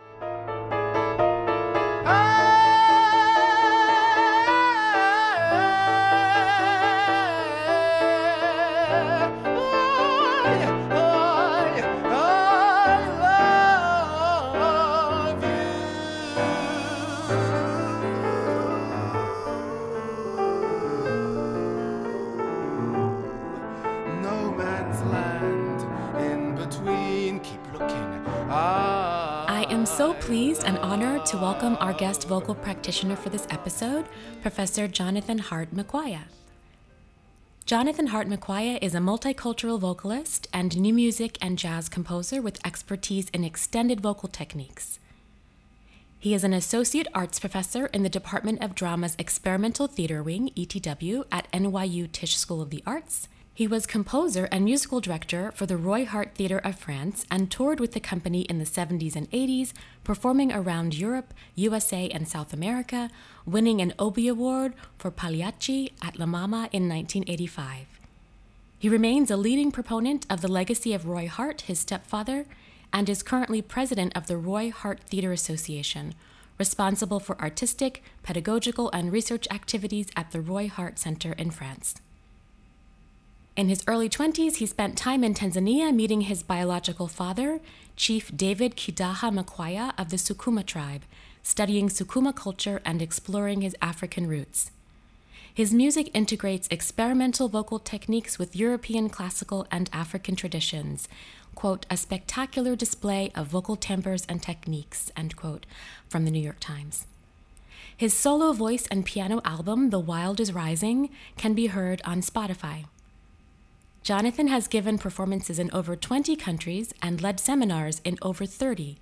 A: Pleased and honored to welcome our guest vocal practitioner for this episode, Professor Jonathan Hart Makwaia. Jonathan Hart Makwaia is a multicultural vocalist and new music and jazz composer with expertise in extended vocal techniques. He is an associate arts professor in the Department of Drama's Experimental Theater Wing, ETW, at NYU Tisch School of the Arts he was composer and musical director for the Roy Hart Theatre of France and toured with the company in the 70s and 80s, performing around Europe, USA, and South America, winning an Obie Award for Pagliacci at La Mama in 1985. He remains a leading proponent of the legacy of Roy Hart, his stepfather, and is currently president of the Roy Hart Theatre Association, responsible for artistic, pedagogical, and research activities at the Roy Hart Center in France. In his early 20s, he spent time in Tanzania meeting his biological father, Chief David Kidaha Makwaia of the Sukuma tribe, studying Sukuma culture and exploring his African roots. His music integrates experimental vocal techniques with European classical and African traditions, quote, a spectacular display of vocal timbres and techniques, end quote, from the New York Times. His solo voice and piano album, The Wild is Rising, can be heard on Spotify. Jonathan has given performances in over 20 countries and led seminars in over 30.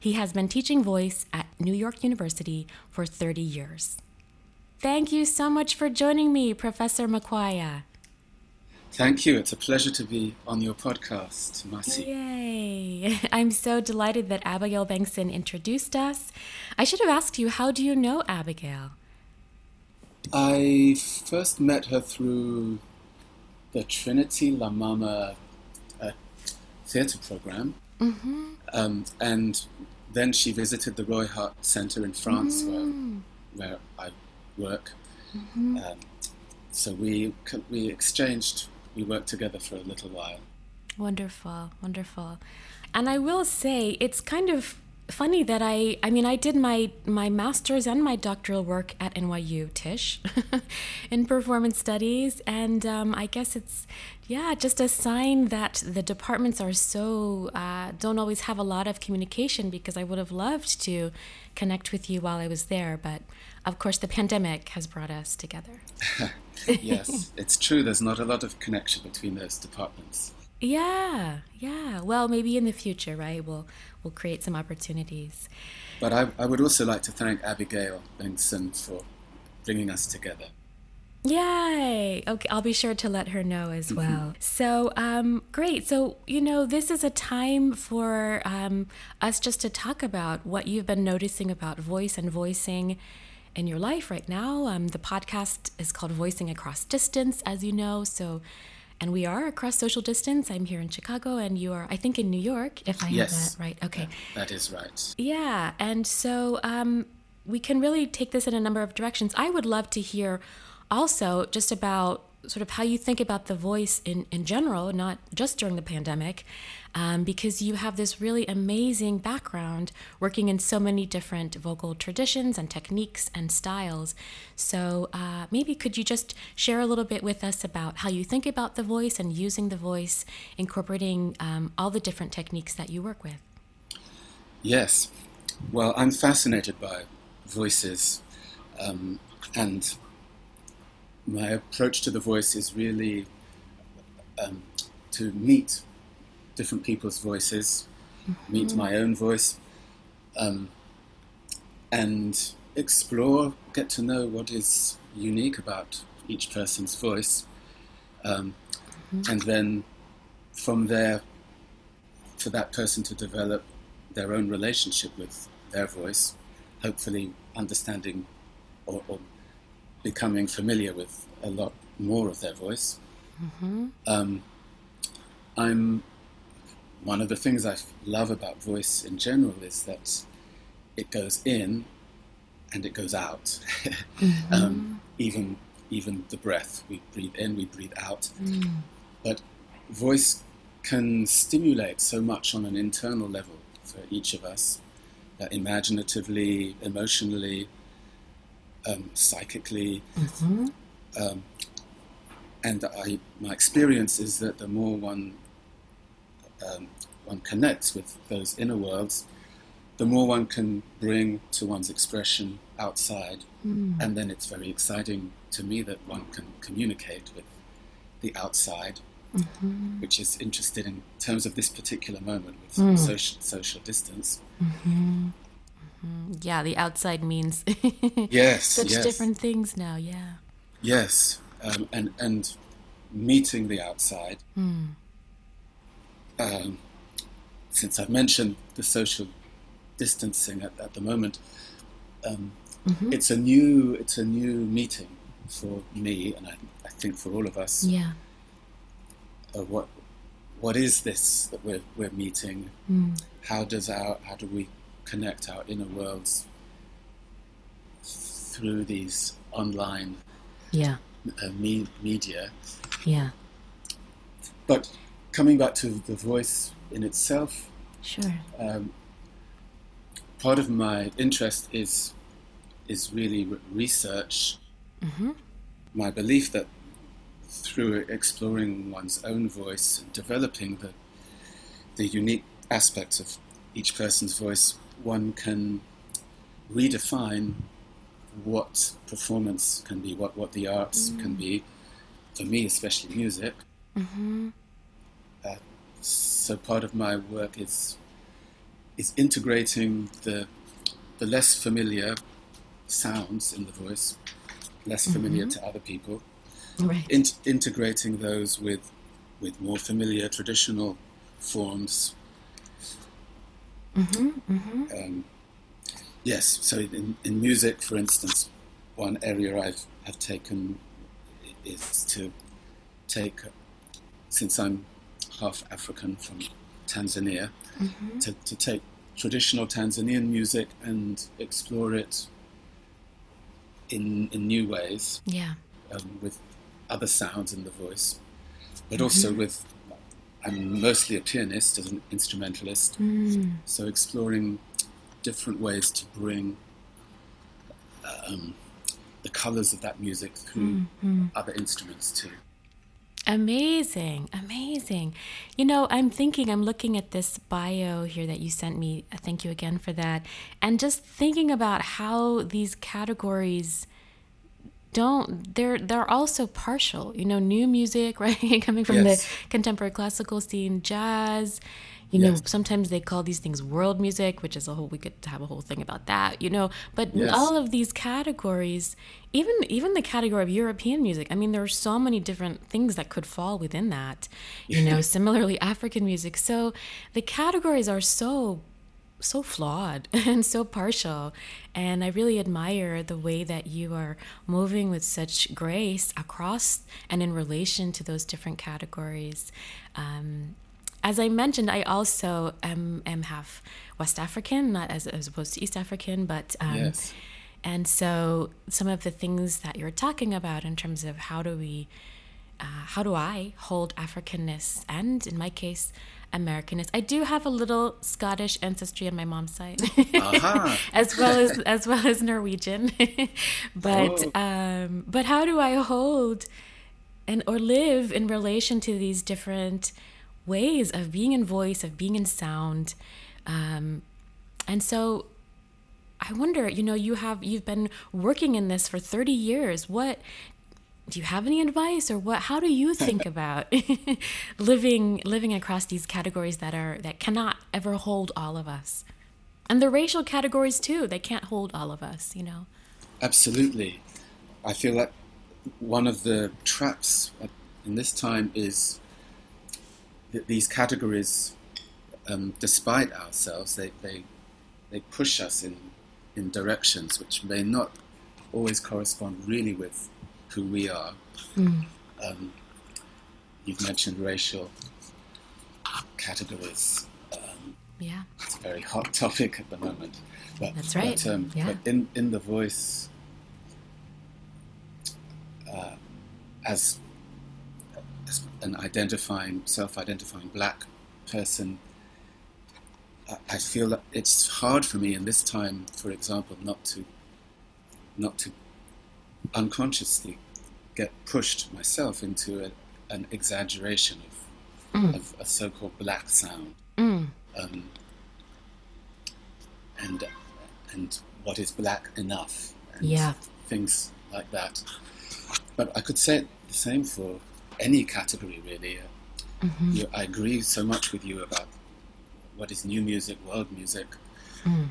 A: He has been teaching voice at New York University for 30 years. Thank you so much for joining me, Professor Makwaia.
D: Thank you. It's a pleasure to be on your podcast, Masi.
A: Yay. I'm so delighted that Abigail Bengtson introduced us. I should have asked you, how do you know Abigail?
D: I first met her through the Trinity La Mama uh, theatre program.
A: Mm-hmm.
D: Um, and then she visited the Roy Hart Center in France,
A: Mm.
D: where, where I work.
A: Mm-hmm.
D: Um, so we we exchanged, we worked together for a little while.
A: Wonderful, wonderful. And I will say it's kind of funny that I I mean I did my my master's and my doctoral work at NYU Tisch in performance studies and um, I guess it's yeah just a sign that the departments are so uh, don't always have a lot of communication because I would have loved to connect with you while I was there but of course the pandemic has brought us together.
D: yes, it's true. There's not a lot of connection between those departments.
A: Yeah, yeah. Well, maybe in the future, right? We'll we'll create some opportunities.
D: But I, I would also like to thank Abigail Benson for bringing us together.
A: Yay! Okay, I'll be sure to let her know as well. So, um, great. So, you know, this is a time for um, us just to talk about what you've been noticing about voice and voicing in your life right now. Um, the podcast is called Voicing Across Distance, as you know. So, and we are across social distance. I'm here in Chicago, and you are, I think, in New York, if I
D: Yes.
A: have that right. Okay.
D: That is right.
A: Yeah, and so um, we can really take this in a number of directions. I would love to hear also just about sort of how you think about the voice in, in general, not just during the pandemic, um, because you have this really amazing background working in so many different vocal traditions and techniques and styles. So uh, maybe could you just share a little bit with us about how you think about the voice and using the voice, incorporating um, all the different techniques that you work with?
D: Yes. Well, I'm fascinated by voices, um, and my approach to the voice is really um, to meet different people's voices, meet my own voice, um, and explore, get to know what is unique about each person's voice, um, and then from there, for that person to develop their own relationship with their voice, hopefully understanding or, or becoming familiar with a lot more of their voice. Um, I'm one of the things I love about voice in general is that it goes in and it goes out. um, even even the breath we breathe in, we breathe out. But voice can stimulate so much on an internal level for each of us, uh, imaginatively, emotionally, um, psychically. Um, and I, my experience is that the more one um, one connects with those inner worlds, the more one can bring to one's expression outside. And then it's very exciting to me that one can communicate with the outside, which is interested in terms of this particular moment with social, social distance.
A: Yeah, the outside means
D: Yes,
A: such
D: yes.
A: different things now. Yeah.
D: Yes, um, and and meeting the outside. Um, since I've mentioned the social distancing at, at the moment, um, it's a new it's a new meeting for me, and I, I think for all of us.
A: Yeah.
D: Uh, what what is this that we're we're meeting? How does our how do we connect our inner worlds through these online
A: Yeah.
D: uh, me- media?
A: Yeah.
D: But coming back to the voice in itself,
A: Sure.
D: um, part of my interest is is really re- research. My belief that through exploring one's own voice and developing the the unique aspects of each person's voice, one can redefine what performance can be, what, what the arts mm. can be. For me, especially music. Mm-hmm. Uh, so part of my work is is integrating the the less familiar sounds in the voice, less familiar mm-hmm. to other people,
A: Right.
D: in- integrating those with with more familiar traditional forms. Um, yes, so in, in music, for instance, one area I've have taken is to take, since I'm half African from Tanzania, mm-hmm. to, to take traditional Tanzanian music and explore it in in new ways.
A: Yeah.
D: Um, with other sounds in the voice, but mm-hmm. also with. I'm mostly a pianist as an instrumentalist, mm. so exploring different ways to bring um, the colors of that music through mm-hmm. other instruments too.
A: Amazing, amazing. You know, I'm thinking, I'm looking at this bio here that you sent me. Thank you again for that. And just thinking about how these categories don't they're they're also partial you know new music right coming from yes. the contemporary classical scene jazz you yes. know sometimes they call these things world music which is a whole we could have a whole thing about that you know but yes. all of these categories even even the category of european music i mean there are so many different things that could fall within that you know similarly african music so the categories are so so flawed and so partial. And I really admire the way that you are moving with such grace across and in relation to those different categories. Um, as I mentioned, I also am, am half West African, not as, as opposed to East African, but. Um, yes. And so some of the things that you're talking about in terms of how do we, uh, how do I hold Africanness and, in my case, Americanist. I do have a little Scottish ancestry on my mom's side, uh-huh. as well as as well as Norwegian. but oh. um, but how do I hold and or live in relation to these different ways of being in voice, of being in sound. Um, and so I wonder, you know, you have you've been working in this for 30 years. What do you have any advice or what how do you think about living living across these categories that are that cannot ever hold all of us? And the racial categories too, they can't hold all of us, you know.
D: Absolutely. I feel like one of the traps in this time is that these categories, um, despite ourselves, they, they, they push us in, in directions which may not always correspond really with who we are. Mm. Um, you've mentioned racial categories. Um,
A: yeah.
D: It's a very hot topic at the moment.
A: But, That's right.
D: But, um, yeah. but in, in the voice, uh, as an identifying, self-identifying black person, I feel that it's hard for me in this time, for example, not to, not to unconsciously get pushed myself into a, an exaggeration of, mm. of a so-called black sound, mm. um, and and what is black enough, and
A: yeah.
D: things like that. But I could say the same for any category really. Mm-hmm. You, I agree so much with you about what is new music, world music. Mm.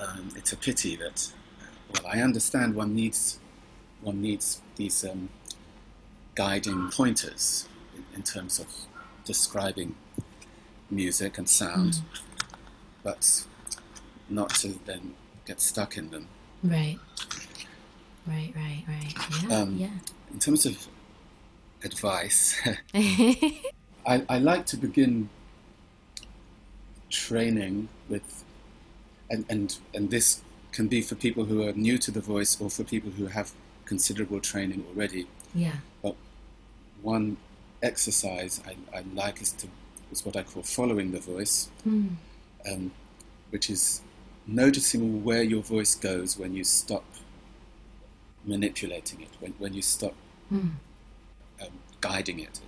D: Um, it's a pity that, well, I understand one needs one needs these um, guiding pointers in, terms of describing music and sound, mm. but not to then get stuck in them.
A: Right. Right, right, right. Yeah. Um, yeah.
D: In terms of advice. I, I like to begin training with, and, and, and this can be for people who are new to the voice or for people who have considerable training already.
A: Yeah.
D: But one exercise I, I like is to is what I call following the voice, mm. um, which is noticing where your voice goes when you stop manipulating it, when, when you stop mm um, guiding it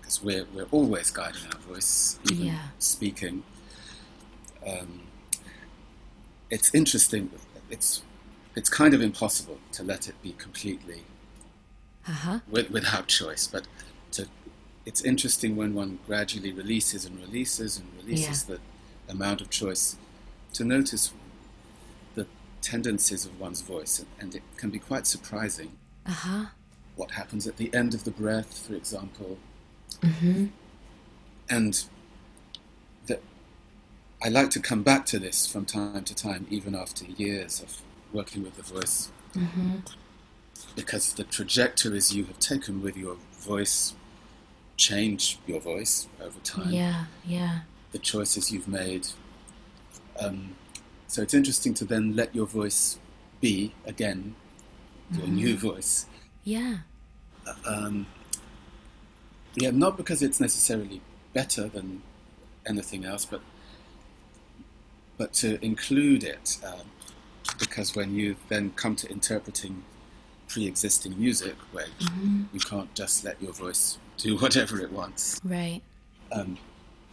D: because we're, we're always guiding our voice, even yeah. speaking. Um, it's interesting. It's it's kind of impossible to let it be completely uh-huh. with, without choice, but to it's interesting when one gradually releases and releases and releases yeah. the amount of choice to notice the tendencies of one's voice, and it can be quite surprising.
A: Uh-huh
D: what happens at the end of the breath, for example. Mm-hmm. And that I like to come back to this from time to time, even after years of working with the voice, mm-hmm. because the trajectories you have taken with your voice change your voice over time.
A: Yeah, yeah.
D: the choices you've made. Um, so it's interesting to then let your voice be again, your new voice.
A: Yeah.
D: Um, yeah, not because it's necessarily better than anything else, but but to include it, um, because when you then come to interpreting pre-existing music, where mm-hmm. you can't just let your voice do whatever it wants,
A: Right.
D: um,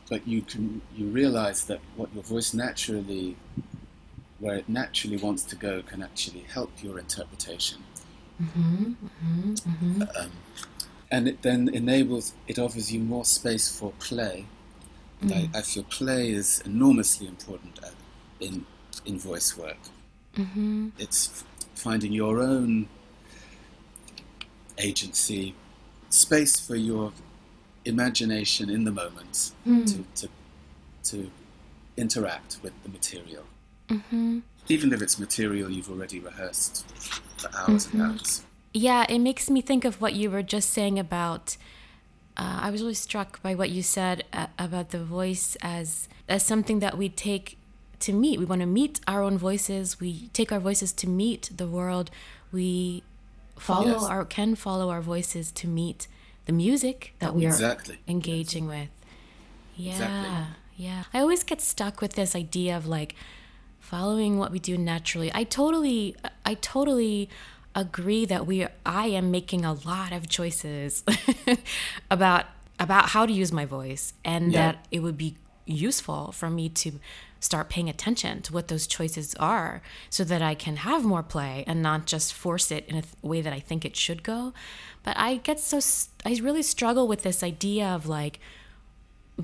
D: but you can you realize that what your voice naturally, where it naturally wants to go, can actually help your interpretation. Mm-hmm. Mm-hmm. Um, and it then enables, it offers you more space for play. And I, mm. I feel play is enormously important uh, in, in voice work. It's finding your own agency, space for your imagination in the moment to, to, to interact with the material. Even if it's material you've already rehearsed for hours and hours.
A: Yeah, it makes me think of what you were just saying about. Uh, I was really struck by what you said uh, about the voice as as something that we take to meet. We want to meet our own voices. We take our voices to meet the world. We follow
D: Yes.
A: our can follow our voices to meet the music that we are
D: Exactly.
A: engaging with. Yeah.
D: Exactly.
A: Yeah. I always get stuck with this idea of like following what we do naturally. I totally I totally agree that we I am making a lot of choices about about how to use my voice and
D: Yeah.
A: that it would be useful for me to start paying attention to what those choices are so that I can have more play and not just force it in a th- way that I think it should go. But I get so—I really struggle with this idea of like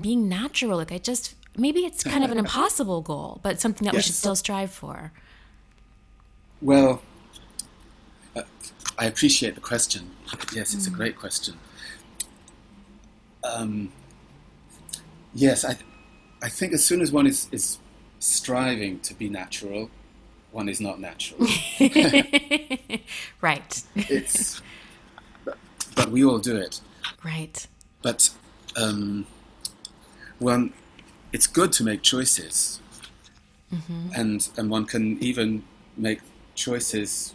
A: being natural. Like I just maybe it's kind of an impossible goal, but something that we should still strive for.
D: Well, uh, I appreciate the question. Yes, it's a great question. Um, yes, I, I think as soon as one is, is striving to be natural, one is not natural.
A: Right.
D: it's, but, but we all do it.
A: Right.
D: But um, one, it's good to make choices, and and one can even make choices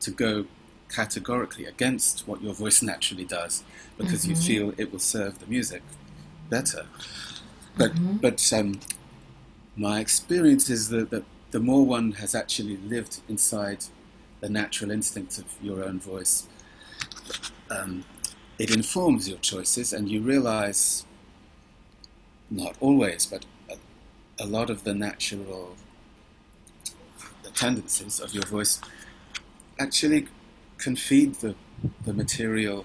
D: to go categorically against what your voice naturally does, because you feel it will serve the music better. But but um, my experience is that, that the more one has actually lived inside the natural instinct of your own voice, um, it informs your choices, and you realize, not always, but a, a lot of the natural the tendencies of your voice actually can feed the, the material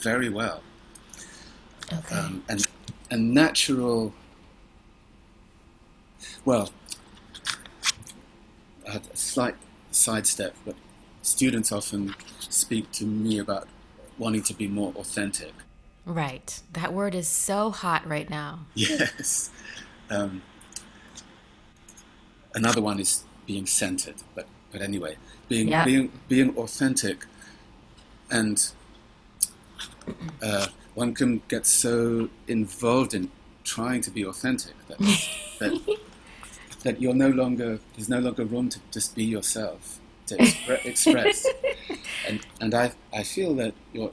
D: very well.
A: Okay.
D: Um, and, and natural, well, I had a slight sidestep, but students often speak to me about wanting to be more authentic.
A: right. That word is so hot right now.
D: Yes. Um, another one is being centered, but but anyway, being
A: Yeah.
D: being being authentic, and uh, one can get so involved in trying to be authentic that that that you're no longer there's no longer room to just be yourself to expre- express, and and I I feel that you're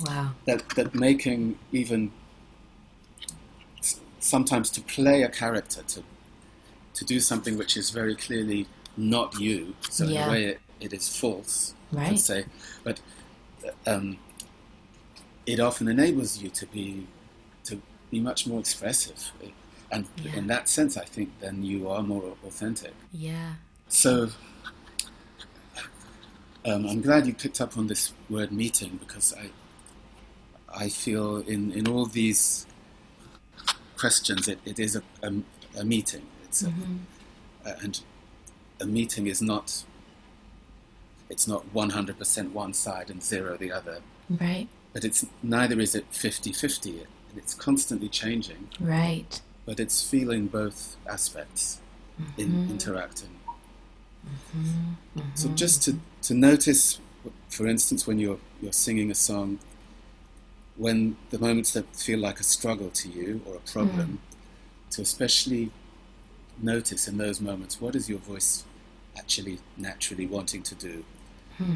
A: Wow.
D: that that making even sometimes to play a character to to do something which is very clearly not you. So in a way it, it is false
A: Right.
D: i'd say. But um, it often enables you to be to be much more expressive and
A: Yeah.
D: in that sense i think then you are more authentic
A: Yeah.
D: so um, I'm glad you picked up on this word meeting because I I feel in, in all these questions it, it is a, a, a meeting. It's a, a- and a meeting is not it's not 100% one side and zero the other,
A: Right.
D: but it's neither is it 50-50. It, it's constantly changing,
A: Right.
D: But it's feeling both aspects in interacting. So just to, to notice, for instance, when you're you're singing a song, when the moments that feel like a struggle to you or a problem, to especially notice in those moments what is your voice actually naturally wanting to do.
A: Hmm.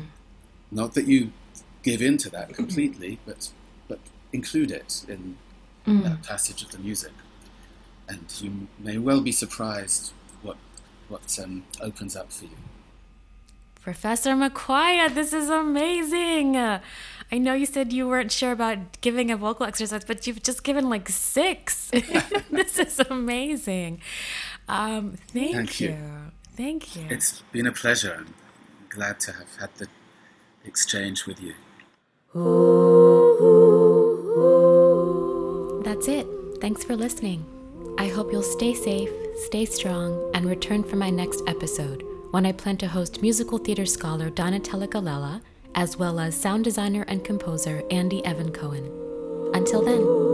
D: Not that you give in to that completely, but but include it in
A: Mm.
D: that passage of the music, and you may well be surprised what what um, opens up for you.
A: Professor Makwaia, this is amazing. I know you said you weren't sure about giving a vocal exercise, but you've just given like six. this is amazing. Um, thank,
D: Thank
A: you.
D: you.
A: Thank you.
D: It's been a pleasure. I'm glad to have had the exchange with you.
A: That's it. Thanks for listening. I hope you'll stay safe, stay strong, and return for my next episode when I plan to host musical theater scholar Donatella Galella, as well as sound designer and composer Andy Evan Cohen. Until then.